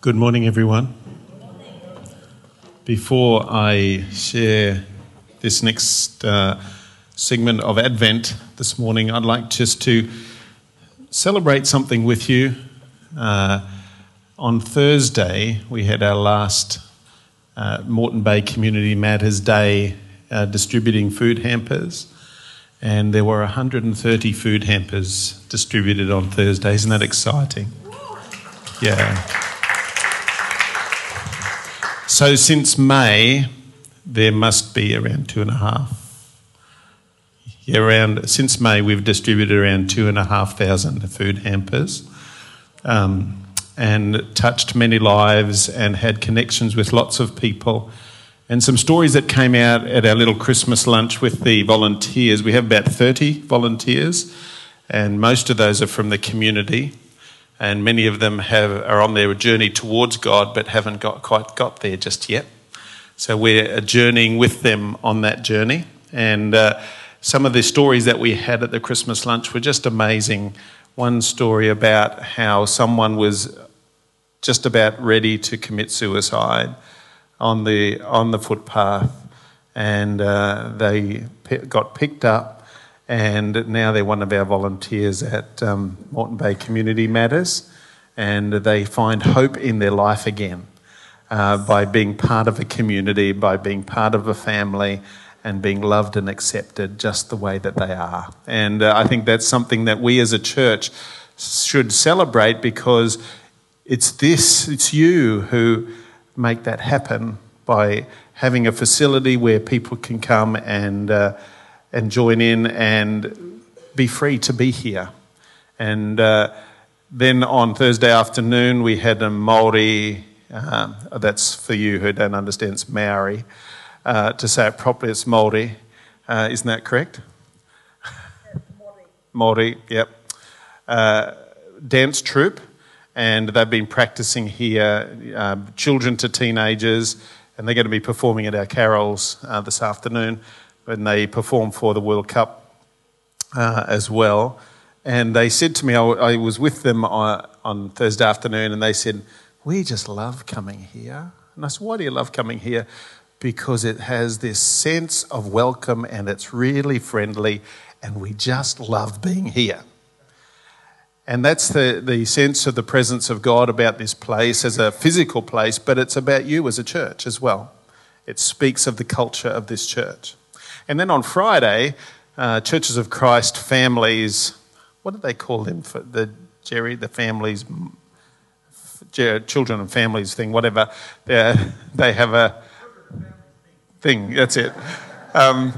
Good morning, everyone. Before I share this next uh, segment of Advent this morning, I'd like just to celebrate something with you. Uh, on Thursday, we had our last uh, Moreton Bay Community Matters Day uh, distributing food hampers. And there were 130 food hampers distributed on Thursday. Isn't that exciting? Yeah. So since May, there must be around two and a half. Yeah, around since May, we've distributed around two and a half thousand food hampers, um, and touched many lives and had connections with lots of people. And some stories that came out at our little Christmas lunch with the volunteers. We have about 30 volunteers, and most of those are from the community and many of them have, are on their journey towards God but haven't got, quite got there just yet. So we're journeying with them on that journey. And uh, some of the stories that we had at the Christmas lunch were just amazing. One story about how someone was just about ready to commit suicide on the, on the footpath, and uh, they got picked up and now they're one of our volunteers at um, Moreton Bay Community Matters, and they find hope in their life again uh, by being part of a community, by being part of a family, and being loved and accepted just the way that they are. And uh, I think that's something that we as a church should celebrate because it's this, it's you who make that happen by having a facility where people can come and uh, and join in and be free to be here. And uh, then on Thursday afternoon, we had a Maori, um, that's for you who don't understand, it's Maori. Uh, to say it properly, it's Maori. Uh, isn't that correct? Maori. Maori, yep. Uh, dance troupe, and they've been practicing here, um, children to teenagers, and they're going to be performing at our carols uh, this afternoon when they performed for the World Cup uh, as well. And they said to me, I, I was with them on, on, Thursday afternoon, and they said, We just love coming here. And I said, Why do you love coming here? Because it has this sense of welcome and it's really friendly, and we just love being here. And that's the, the sense of the presence of God about this place as a physical place, but it's about you as a church as well. It speaks of the culture of this church. And then on Friday, uh, Churches of Christ families, what do they call them for the Jerry, the families, children and families thing, whatever. They have a thing, that's it. Um,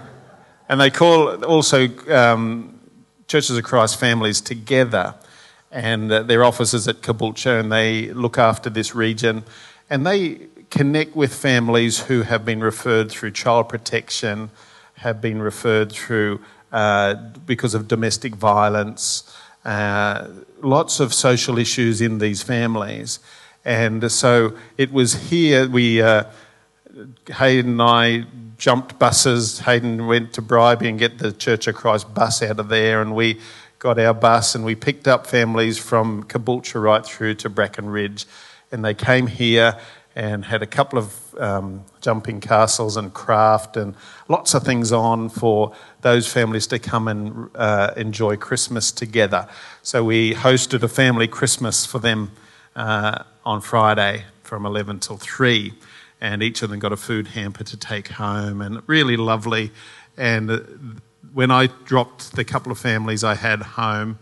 and they call also um, Churches of Christ families together, and uh, their offices at Caboolture, and they look after this region. And they connect with families who have been referred through child protection have been referred through uh, because of domestic violence, uh, lots of social issues in these families. And so it was here we, uh, Hayden and I jumped buses. Hayden went to Bribie and get the Church of Christ bus out of there, and we got our bus and we picked up families from Caboolture right through to Bracken Ridge. And they came here and had a couple of um, jumping castles and craft and lots of things on for those families to come and uh, enjoy Christmas together. So we hosted a family Christmas for them uh, on Friday from 11 till 3, and each of them got a food hamper to take home, and really lovely. And uh, when I dropped the couple of families I had home,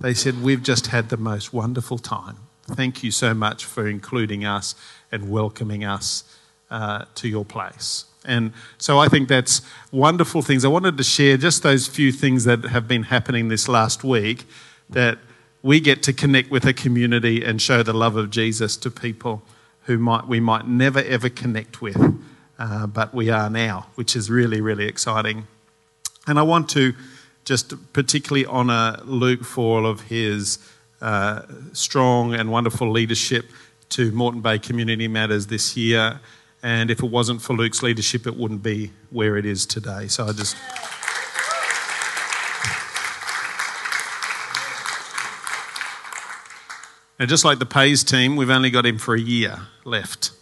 they said, We've just had the most wonderful time. Thank you so much for including us and welcoming us uh, to your place. And so I think that's wonderful things. I wanted to share just those few things that have been happening this last week that we get to connect with a community and show the love of Jesus to people who might, we might never ever connect with, uh, but we are now, which is really, really exciting. And I want to just particularly honour Luke for all of his uh, strong and wonderful leadership to Moreton Bay Community Matters this year. And if it wasn't for Luke's leadership, it wouldn't be where it is today. So I just. Now, just like the Pays team, we've only got him for a year left.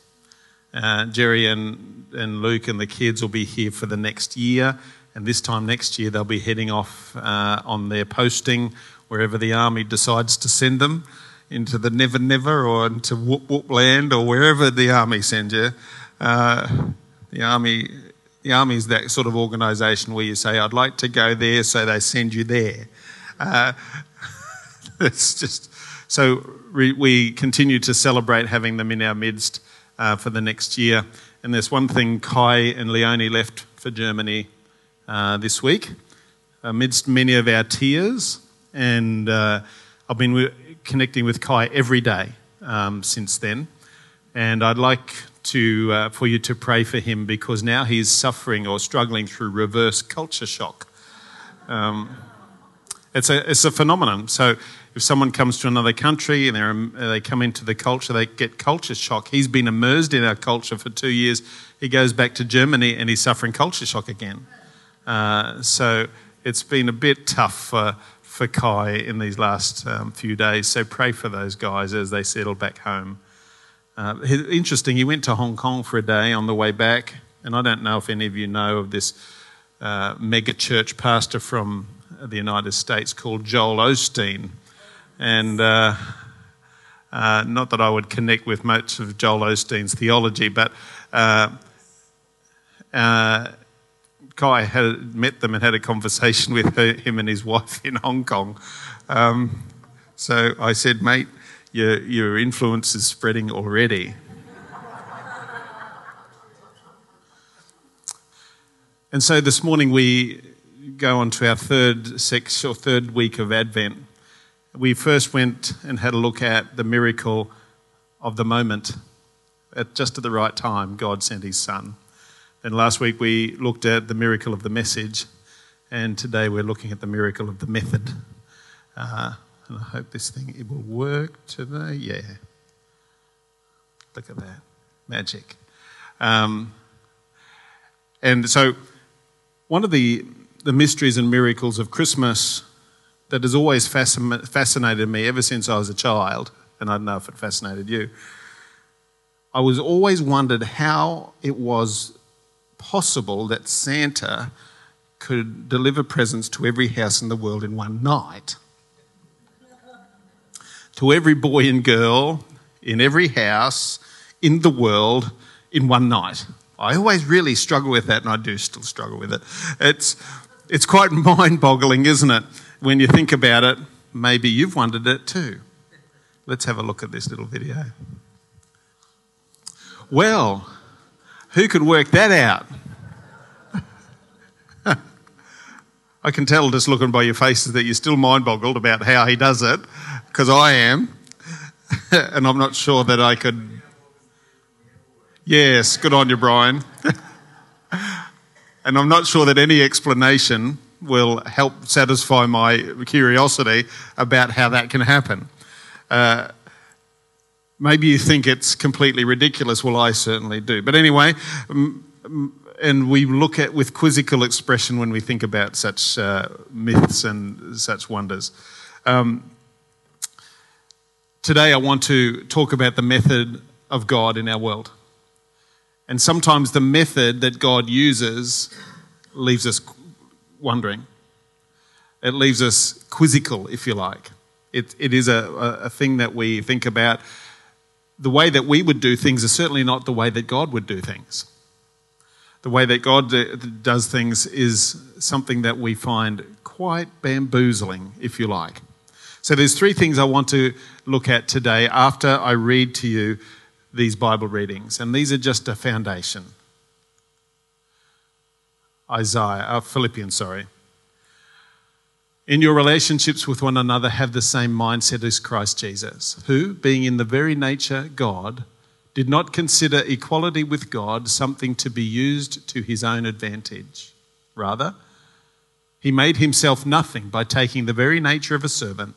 Uh, Jerry and, and Luke and the kids will be here for the next year, and this time next year they'll be heading off uh, on their posting wherever the army decides to send them into the Never Never or into Whoop Whoop Land or wherever the army sends you. Uh, the army, the army is that sort of organisation where you say, "I'd like to go there," so they send you there. Uh, it's just so we continue to celebrate having them in our midst uh, for the next year. And there's one thing Kai and Leonie left for Germany uh, this week, amidst many of our tears. And uh, I've been connecting with Kai every day um, since then. And I'd like to, uh, for you to pray for him because now he's suffering or struggling through reverse culture shock. Um, it's, a, it's a phenomenon. So if someone comes to another country and they come into the culture, they get culture shock. He's been immersed in our culture for two years. He goes back to Germany and he's suffering culture shock again. Uh, so it's been a bit tough for, for Kai in these last um, few days. So pray for those guys as they settle back home. Uh, interesting, he went to Hong Kong for a day on the way back. And I don't know if any of you know of this uh, mega church pastor from the United States called Joel Osteen. And uh, uh, not that I would connect with much of Joel Osteen's theology, but uh, uh, Kai had met them and had a conversation with her, him and his wife in Hong Kong. Um, so I said, mate, your, your influence is spreading already. and so this morning we go on to our third or third week of Advent we first went and had a look at the miracle of the moment. At just at the right time, God sent his son. Then last week we looked at the miracle of the message, and today we're looking at the miracle of the method. Uh, and I hope this thing it will work today. Yeah. Look at that. Magic. Um, and so, one of the, the mysteries and miracles of Christmas that has always fascinated me ever since I was a child, and I don't know if it fascinated you. I was always wondered how it was possible that Santa could deliver presents to every house in the world in one night. To every boy and girl in every house in the world in one night. I always really struggle with that, and I do still struggle with it. It's, it's quite mind boggling, isn't it? when you think about it, maybe you've wondered it too. Let's have a look at this little video. Well, who could work that out? I can tell just looking by your faces that you're still mind boggled about how he does it, because I am. and I'm not sure that I could. Yes, good on you, Brian. and I'm not sure that any explanation will help satisfy my curiosity about how that can happen. Uh, maybe you think it's completely ridiculous. Well, I certainly do. But anyway, and we look at with quizzical expression when we think about such uh, myths and such wonders. Um, today, I want to talk about the method of God in our world. And sometimes the method that God uses leaves us wondering. It leaves us quizzical, if you like. It, it is a, a thing that we think about. The way that we would do things is certainly not the way that God would do things. The way that God does things is something that we find quite bamboozling, if you like. So there's three things I want to look at today after I read to you these Bible readings, and these are just a foundation. Isaiah, uh, Philippians, sorry. In your relationships with one another, have the same mindset as Christ Jesus, who, being in the very nature God, did not consider equality with God something to be used to his own advantage. Rather, he made himself nothing by taking the very nature of a servant,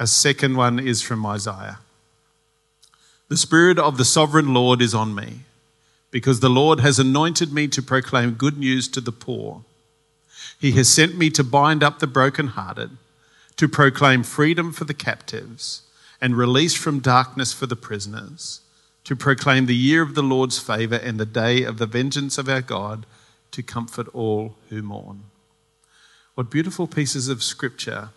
Our second one is from Isaiah. The Spirit of the Sovereign Lord is on me, because the Lord has anointed me to proclaim good news to the poor. He has sent me to bind up the brokenhearted, to proclaim freedom for the captives and release from darkness for the prisoners, to proclaim the year of the Lord's favour and the day of the vengeance of our God, to comfort all who mourn. What beautiful pieces of scripture.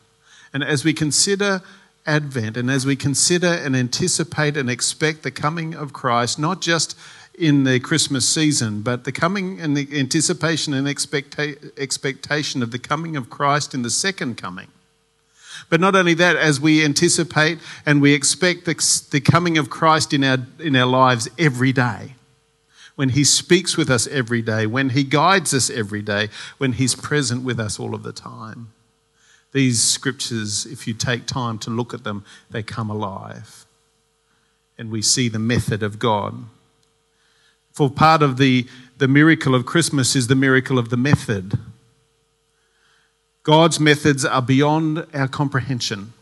And as we consider Advent and as we consider and anticipate and expect the coming of Christ, not just in the Christmas season, but the coming and the anticipation and expecta- expectation of the coming of Christ in the second coming but not only that, as we anticipate and we expect the, the coming of Christ in our, in our lives every day, when He speaks with us every day, when He guides us every day, when He's present with us all of the time. These scriptures, if you take time to look at them, they come alive. And we see the method of God. For part of the, the miracle of Christmas is the miracle of the method. God's methods are beyond our comprehension.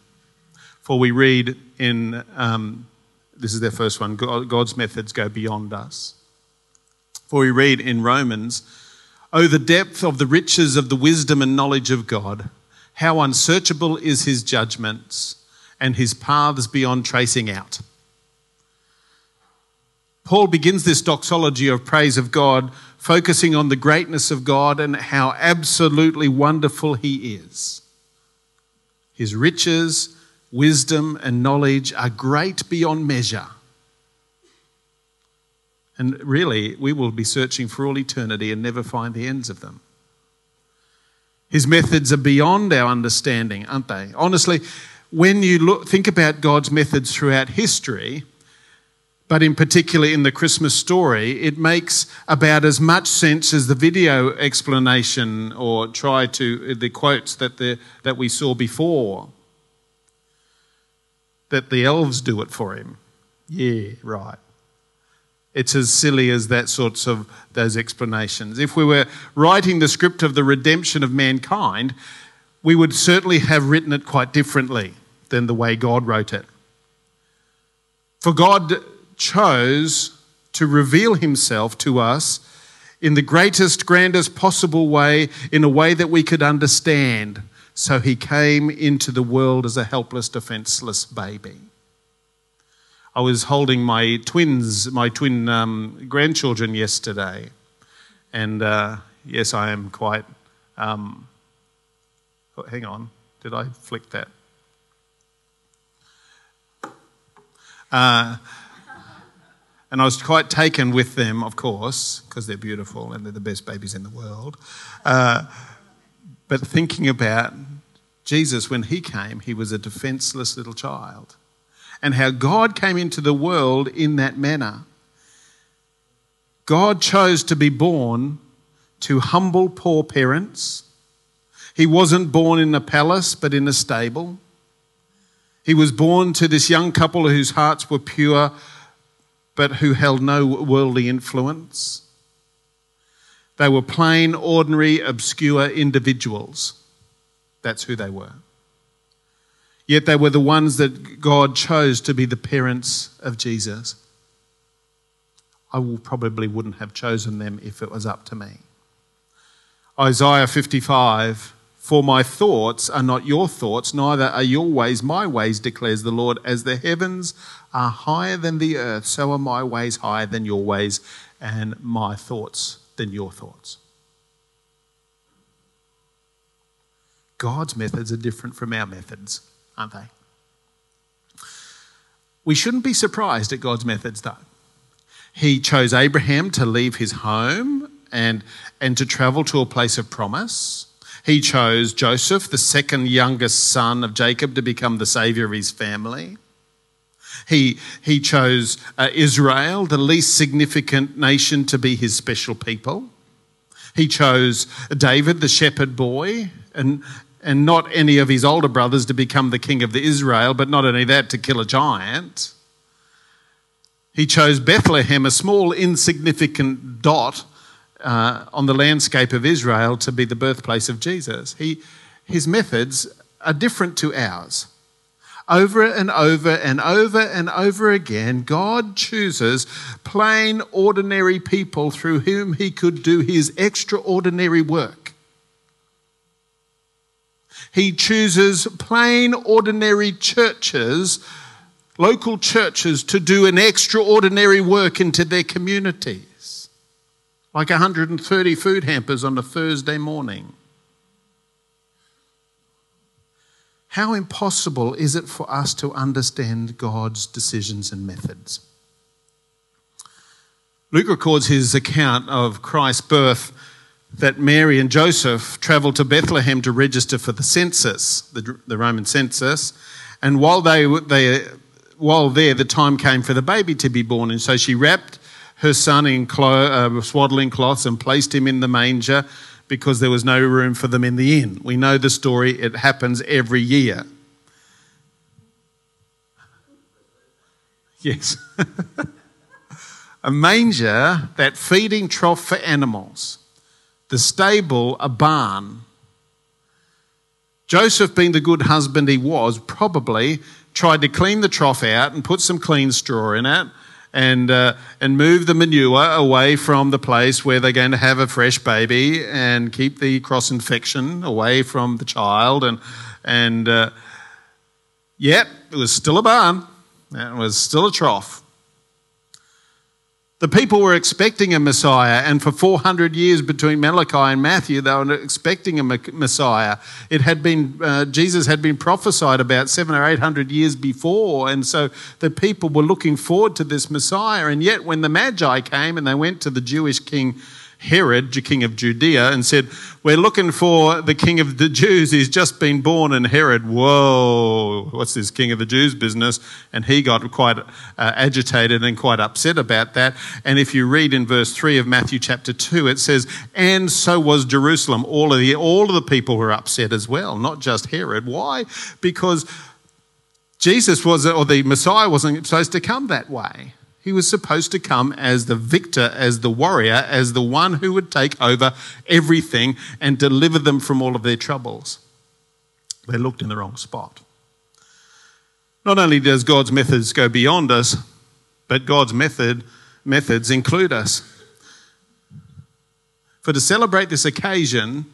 For we read in, um, this is their first one, God's methods go beyond us. For we read in Romans, Oh, the depth of the riches of the wisdom and knowledge of God! How unsearchable is his judgments and his paths beyond tracing out. Paul begins this doxology of praise of God focusing on the greatness of God and how absolutely wonderful He is. His riches, wisdom, and knowledge are great beyond measure. And really, we will be searching for all eternity and never find the ends of them. His methods are beyond our understanding, aren't they? Honestly, when you look, think about God's methods throughout history, but in particular in the Christmas story, it makes about as much sense as the video explanation or try to the quotes that the, that we saw before. That the elves do it for him. Yeah, right. It's as silly as that sorts of those explanations. If we were writing the script of the redemption of mankind, we would certainly have written it quite differently than the way God wrote it. For God chose to reveal himself to us in the greatest, grandest possible way, in a way that we could understand. So he came into the world as a helpless, defenseless baby. I was holding my twins, my twin um, grandchildren yesterday. And uh, yes, I am quite. Um, oh, hang on, did I flick that? Uh, and I was quite taken with them, of course, because they're beautiful and they're the best babies in the world. Uh, but thinking about Jesus, when he came, he was a defenseless little child. And how God came into the world in that manner. God chose to be born to humble, poor parents. He wasn't born in a palace, but in a stable. He was born to this young couple whose hearts were pure but who held no worldly influence. They were plain, ordinary, obscure individuals. That's who they were. Yet they were the ones that God chose to be the parents of Jesus. I probably wouldn't have chosen them if it was up to me. Isaiah 55 for my thoughts are not your thoughts, neither are your ways my ways, declares the Lord. As the heavens are higher than the earth, so are my ways higher than your ways, and my thoughts than your thoughts. God's methods are different from our methods, aren't they? We shouldn't be surprised at God's methods, though. He chose Abraham to leave his home and, and to travel to a place of promise. He chose Joseph, the second youngest son of Jacob, to become the savior of his family. He, he chose uh, Israel, the least significant nation, to be his special people. He chose David, the shepherd boy, and, and not any of his older brothers to become the king of the Israel, but not only that, to kill a giant. He chose Bethlehem, a small, insignificant dot uh, on the landscape of Israel, to be the birthplace of Jesus. He, his methods are different to ours. Over and over and over and over again, God chooses plain, ordinary people through whom He could do His extraordinary work. He chooses plain, ordinary churches, local churches, to do an extraordinary work into their communities. Like 130 food hampers on a Thursday morning. How impossible is it for us to understand God's decisions and methods? Luke records his account of Christ's birth that Mary and Joseph travelled to Bethlehem to register for the census, the, the Roman census, and while they, they while there, the time came for the baby to be born, and so she wrapped her son in clo- uh, swaddling cloths and placed him in the manger because there was no room for them in the inn. We know the story, it happens every year. Yes. a manger, that feeding trough for animals, the stable, a barn. Joseph, being the good husband he was, probably tried to clean the trough out and put some clean straw in it and, uh, and move the manure away from the place where they're going to have a fresh baby and keep the cross infection away from the child. And, and uh, yet, it was still a barn, it was still a trough. The people were expecting a Messiah, and for 400 years between Malachi and Matthew, they were expecting a Messiah. It had been, uh, Jesus had been prophesied about seven or eight hundred years before, and so the people were looking forward to this Messiah. And yet, when the Magi came and they went to the Jewish king Herod, the king of Judea, and said, We're looking for the king of the Jews. He's just been born. And Herod, whoa, what's this king of the Jews business? And he got quite uh, agitated and quite upset about that. And if you read in verse 3 of Matthew chapter 2, it says, And so was Jerusalem. All of the, all of the people were upset as well, not just Herod. Why? Because Jesus was, or the Messiah wasn't supposed to come that way. He was supposed to come as the victor, as the warrior, as the one who would take over everything and deliver them from all of their troubles. They looked in the wrong spot. Not only does God's methods go beyond us, but God's method, methods include us. For to celebrate this occasion,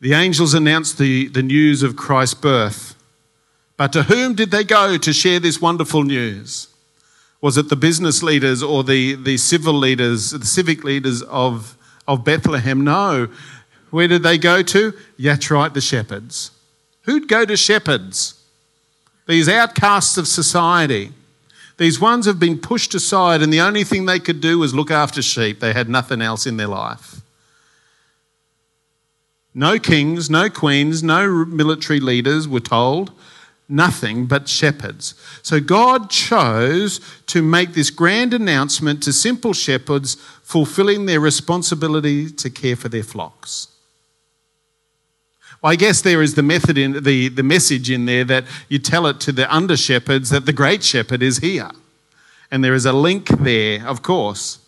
the angels announced the, the news of Christ's birth. But to whom did they go to share this wonderful news? Was it the business leaders or the, the civil leaders, the civic leaders of, of Bethlehem? No. Where did they go to? That's right, the shepherds. Who'd go to shepherds? These outcasts of society. These ones have been pushed aside, and the only thing they could do was look after sheep. They had nothing else in their life. No kings, no queens, no military leaders were told nothing but shepherds. So God chose to make this grand announcement to simple shepherds fulfilling their responsibility to care for their flocks. Well, I guess there is the method in the, the message in there that you tell it to the under shepherds that the great shepherd is here. And there is a link there, of course.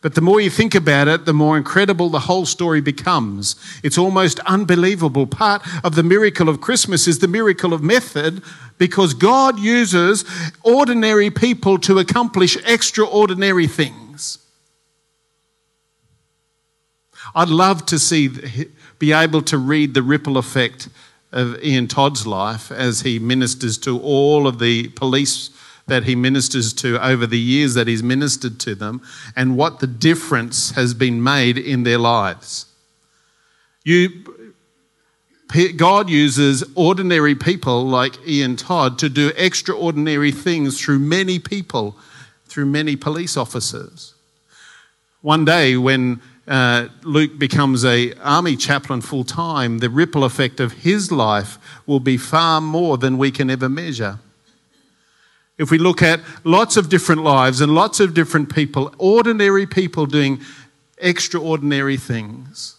But the more you think about it, the more incredible the whole story becomes. It's almost unbelievable. Part of the miracle of Christmas is the miracle of method because God uses ordinary people to accomplish extraordinary things. I'd love to see, be able to read the ripple effect of Ian Todd's life as he ministers to all of the police that he ministers to over the years that he's ministered to them and what the difference has been made in their lives. You, God uses ordinary people like Ian Todd to do extraordinary things through many people, through many police officers. One day, when uh, Luke becomes a army chaplain full time, the ripple effect of his life will be far more than we can ever measure. If we look at lots of different lives and lots of different people, ordinary people doing extraordinary things,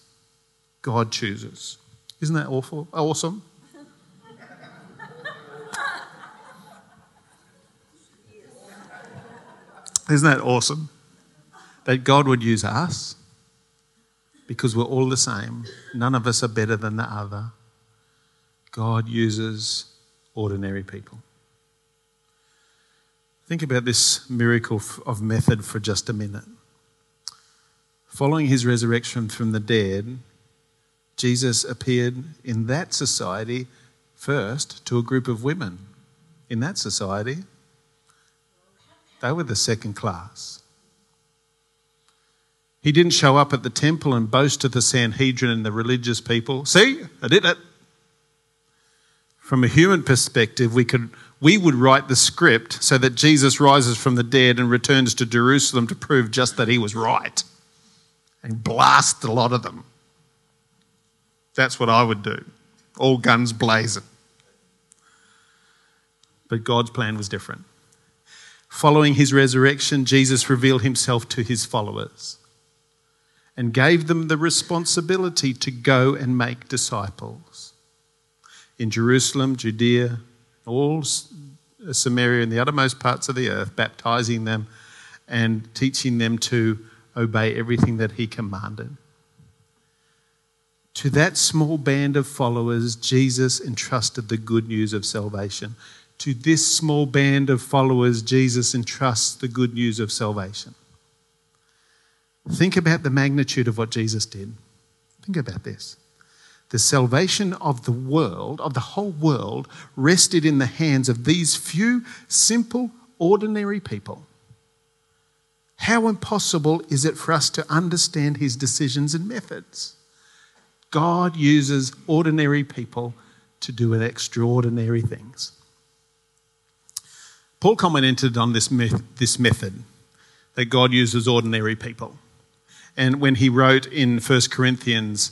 God chooses. Isn't that awful? Awesome? Isn't that awesome? That God would use us because we're all the same. None of us are better than the other. God uses ordinary people. Think about this miracle of method for just a minute. Following his resurrection from the dead, Jesus appeared in that society first to a group of women. In that society, they were the second class. He didn't show up at the temple and boast to the Sanhedrin and the religious people. See, I did it. From a human perspective, we could we would write the script so that Jesus rises from the dead and returns to Jerusalem to prove just that he was right and blast a lot of them. That's what I would do, all guns blazing. But God's plan was different. Following his resurrection, Jesus revealed himself to his followers and gave them the responsibility to go and make disciples. In Jerusalem, Judea, all uh, Samaria and the uttermost parts of the earth, baptizing them and teaching them to obey everything that he commanded. To that small band of followers, Jesus entrusted the good news of salvation. To this small band of followers, Jesus entrusts the good news of salvation. Think about the magnitude of what Jesus did. Think about this the salvation of the world, of the whole world, rested in the hands of these few simple, ordinary people. How impossible is it for us to understand his decisions and methods? God uses ordinary people to do extraordinary things. Paul commented on this, this method that God uses ordinary people. And when he wrote in 1 Corinthians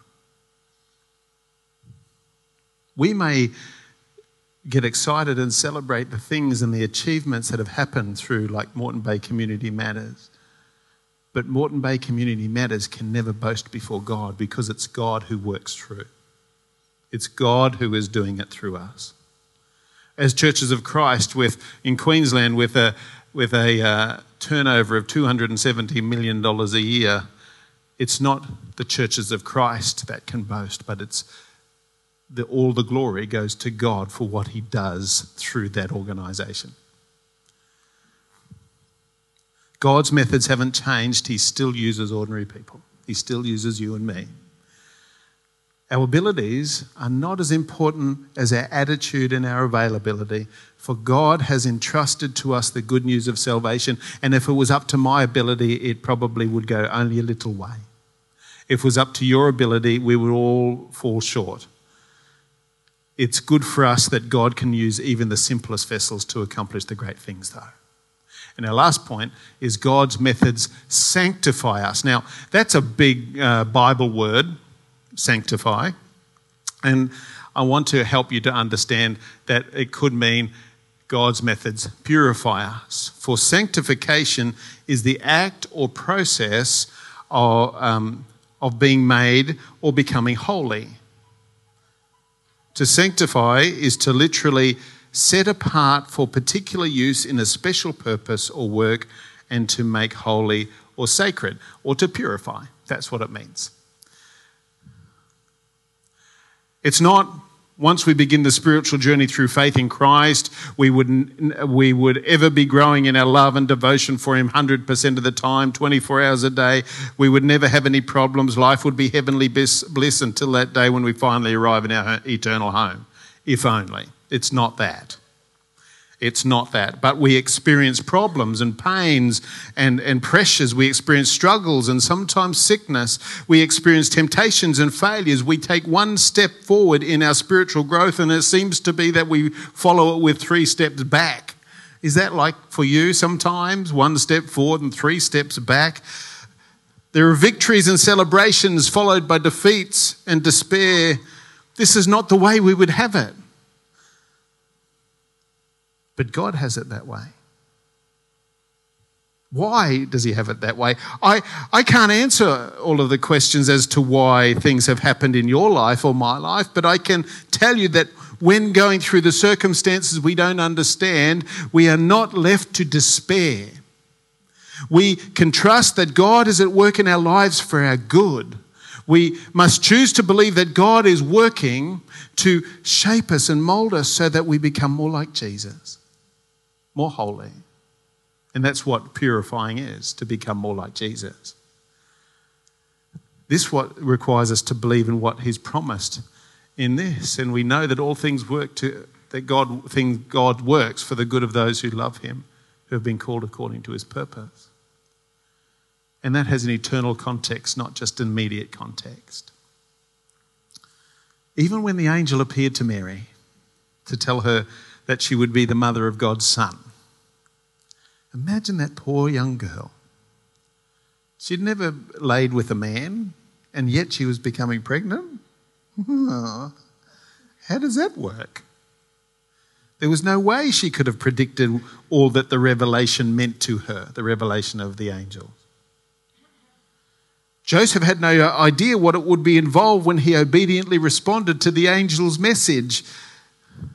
We may get excited and celebrate the things and the achievements that have happened through, like Moreton Bay Community Matters. But Moreton Bay Community Matters can never boast before God because it's God who works through. It's God who is doing it through us. As churches of Christ with, in Queensland with a, with a uh, turnover of $270 million a year, it's not the churches of Christ that can boast, but it's the, all the glory goes to God for what He does through that organization. God's methods haven't changed. He still uses ordinary people, He still uses you and me. Our abilities are not as important as our attitude and our availability, for God has entrusted to us the good news of salvation. And if it was up to my ability, it probably would go only a little way. If it was up to your ability, we would all fall short it's good for us that God can use even the simplest vessels to accomplish the great things, though. And our last point is God's methods sanctify us. Now, that's a big uh, Bible word, sanctify. And I want to help you to understand that it could mean God's methods purify us. For sanctification is the act or process of, um, of being made or becoming holy. To sanctify is to literally set apart for particular use in a special purpose or work and to make holy or sacred or to purify. That's what it means. It's not once we begin the spiritual journey through faith in Christ, we would, we would ever be growing in our love and devotion for Him 100% of the time, 24 hours a day. We would never have any problems. Life would be heavenly bliss, bliss until that day when we finally arrive in our eternal home. If only. It's not that. It's not that. But we experience problems and pains and, and pressures. We experience struggles and sometimes sickness. We experience temptations and failures. We take one step forward in our spiritual growth, and it seems to be that we follow it with three steps back. Is that like for you sometimes? One step forward and three steps back? There are victories and celebrations followed by defeats and despair. This is not the way we would have it. But God has it that way. Why does he have it that way? I, I can't answer all of the questions as to why things have happened in your life or my life, but I can tell you that when going through the circumstances we don't understand, we are not left to despair. We can trust that God is at work in our lives for our good. We must choose to believe that God is working to shape us and mold us so that we become more like Jesus, more holy. And that's what purifying is to become more like Jesus. This what requires us to believe in what he's promised in this. And we know that all things work to that God things God works for the good of those who love him, who have been called according to his purpose. And that has an eternal context, not just an immediate context. Even when the angel appeared to Mary to tell her that she would be the mother of God's son, imagine that poor young girl. She'd never laid with a man, and yet she was becoming pregnant. How does that work? There was no way she could have predicted all that the revelation meant to her, the revelation of the angels. Joseph had no idea what it would be involved when he obediently responded to the angel's message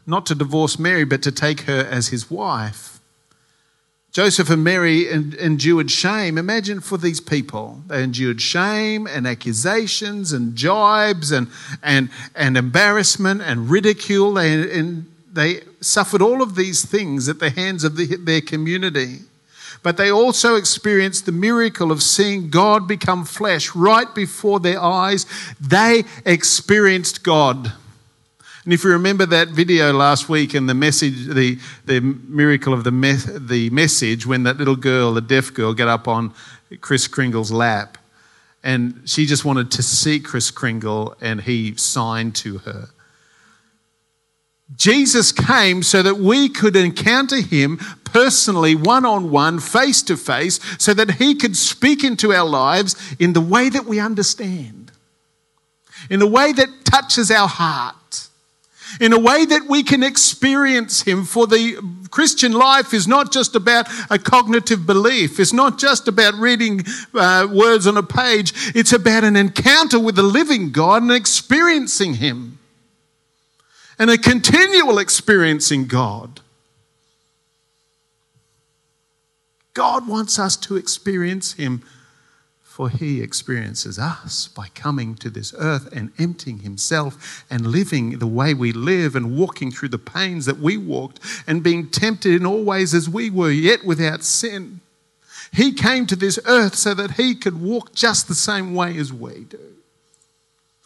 not to divorce Mary, but to take her as his wife. Joseph and Mary endured shame. Imagine for these people. They endured shame and accusations and jibes and, and, and embarrassment and ridicule. They, and they suffered all of these things at the hands of the, their community but they also experienced the miracle of seeing God become flesh right before their eyes. They experienced God. And if you remember that video last week and the message, the, the miracle of the, me- the message, when that little girl, the deaf girl, got up on Kris Kringle's lap and she just wanted to see Kris Kringle and he signed to her. Jesus came so that we could encounter him personally, one on one, face to face, so that he could speak into our lives in the way that we understand, in the way that touches our heart, in a way that we can experience him. For the Christian life is not just about a cognitive belief, it's not just about reading uh, words on a page, it's about an encounter with the living God and experiencing him and a continual experiencing God. God wants us to experience Him, for He experiences us by coming to this earth and emptying Himself and living the way we live and walking through the pains that we walked and being tempted in all ways as we were, yet without sin. He came to this earth so that He could walk just the same way as we do,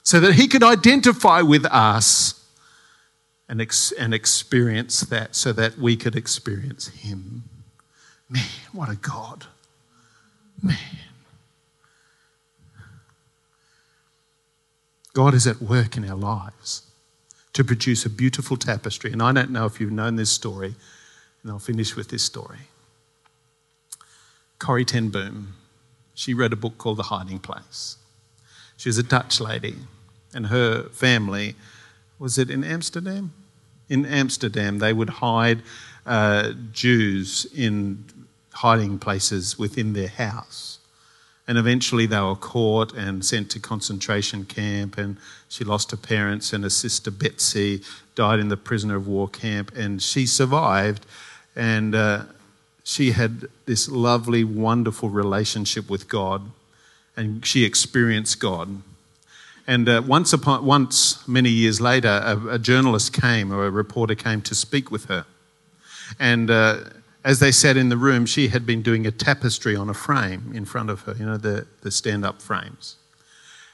so that He could identify with us and, ex- and experience that so that we could experience Him. Man, what a God. Man. God is at work in our lives to produce a beautiful tapestry. And I don't know if you've known this story, and I'll finish with this story. Corrie ten Boom, she read a book called The Hiding Place. She was a Dutch lady, and her family was it in Amsterdam? In Amsterdam, they would hide uh, Jews in hiding places within their house. And eventually they were caught and sent to concentration camp. And she lost her parents, and her sister Betsie died in the prisoner of war camp. And she survived. And uh, she had this lovely, wonderful relationship with God. And she experienced God. And uh, once, upon, once, many years later, a, a, journalist came or a reporter came to speak with her. And uh, as they sat in the room, she had been doing a tapestry on a frame in front of her, you know, the, the stand up frames.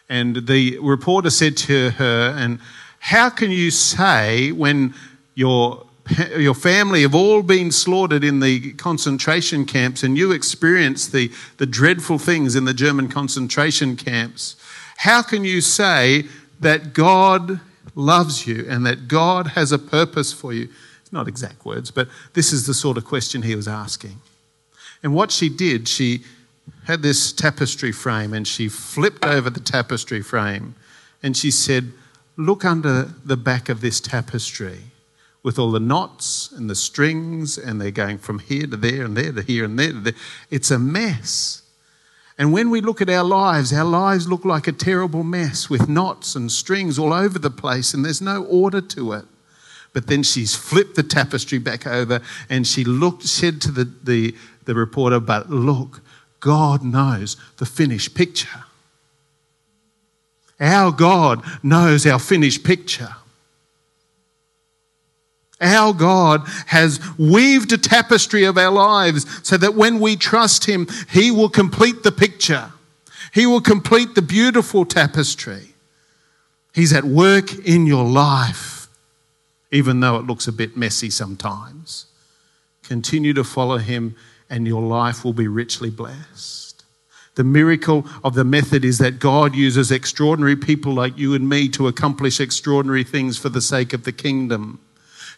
And the reporter said to her, And how can you say when your, your family have all been slaughtered in the concentration camps and you experience the, the dreadful things in the German concentration camps? How can you say that God loves you and that God has a purpose for you? Not exact words, but this is the sort of question he was asking. And what she did, she had this tapestry frame and she flipped over the tapestry frame and she said, Look under the back of this tapestry with all the knots and the strings, and they're going from here to there and there to here and there to there. It's a mess. And when we look at our lives, our lives look like a terrible mess with knots and strings all over the place, and there's no order to it. But then she's flipped the tapestry back over and she looked, said to the, the, the reporter, But look, God knows the finished picture. Our God knows our finished picture. Our God has weaved a tapestry of our lives so that when we trust Him, He will complete the picture. He will complete the beautiful tapestry. He's at work in your life, even though it looks a bit messy sometimes. Continue to follow Him, and your life will be richly blessed. The miracle of the method is that God uses extraordinary people like you and me to accomplish extraordinary things for the sake of the kingdom.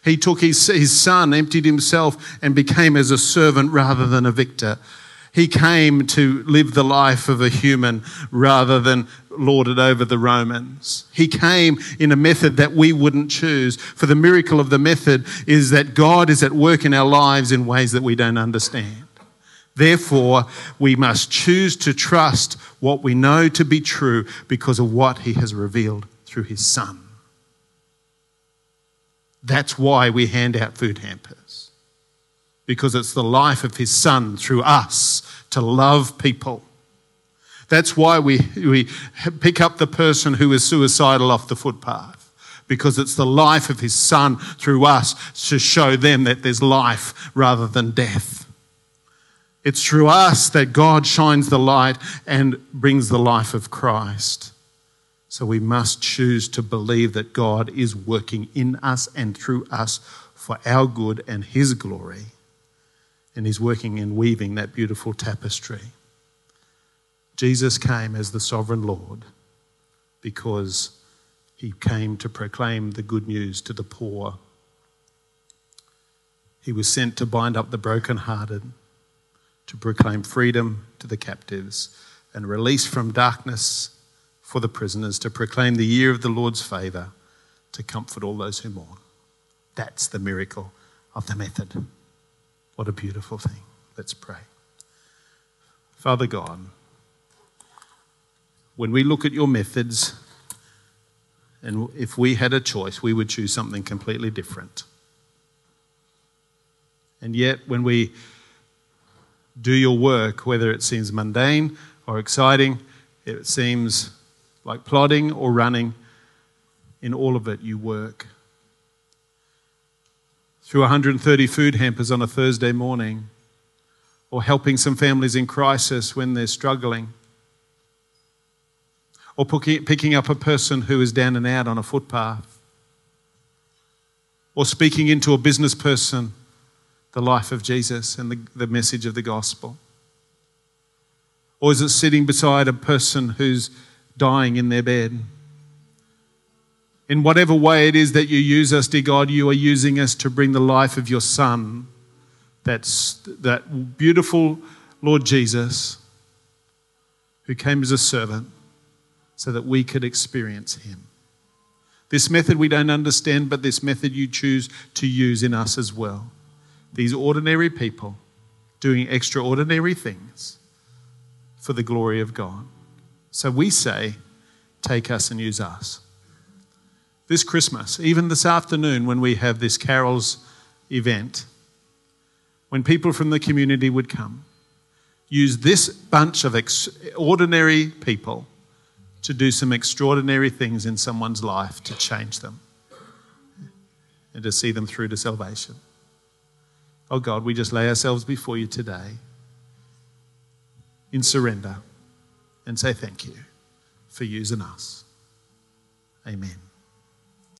He took his, his son, emptied himself, and became as a servant rather than a victor. He came to live the life of a human rather than lord it over the Romans. He came in a method that we wouldn't choose. For the miracle of the method is that God is at work in our lives in ways that we don't understand. Therefore, we must choose to trust what we know to be true because of what He has revealed through His Son. That's why we hand out food hampers. Because it's the life of his son through us to love people. That's why we, we pick up the person who is suicidal off the footpath. Because it's the life of his son through us to show them that there's life rather than death. It's through us that God shines the light and brings the life of Christ. So we must choose to believe that God is working in us and through us for our good and His glory. And He's working and weaving that beautiful tapestry. Jesus came as the sovereign Lord because He came to proclaim the good news to the poor. He was sent to bind up the brokenhearted, to proclaim freedom to the captives, and release from darkness for the prisoners, to proclaim the year of the Lord's favour, to comfort all those who mourn. That's the miracle of the method. What a beautiful thing. Let's pray. Father God, when we look at your methods, and if we had a choice, we would choose something completely different. And yet, when we do your work, whether it seems mundane or exciting, it seems like plodding or running, in all of it you work. Through 130 food hampers on a Thursday morning, or helping some families in crisis when they're struggling, or picking up a person who is down and out on a footpath, or speaking into a business person the life of Jesus and the, the message of the gospel? Or is it sitting beside a person who's dying in their bed. In whatever way it is that you use us, dear God, you are using us to bring the life of your Son, that's that beautiful Lord Jesus, who came as a servant so that we could experience him. This method we don't understand, but this method you choose to use in us as well. These ordinary people doing extraordinary things for the glory of God. So we say, take us and use us. This Christmas, even this afternoon when we have this carols event, when people from the community would come, use this bunch of ex- ordinary people to do some extraordinary things in someone's life to change them and to see them through to salvation. Oh God, we just lay ourselves before you today in surrender and say thank you for using us. Amen.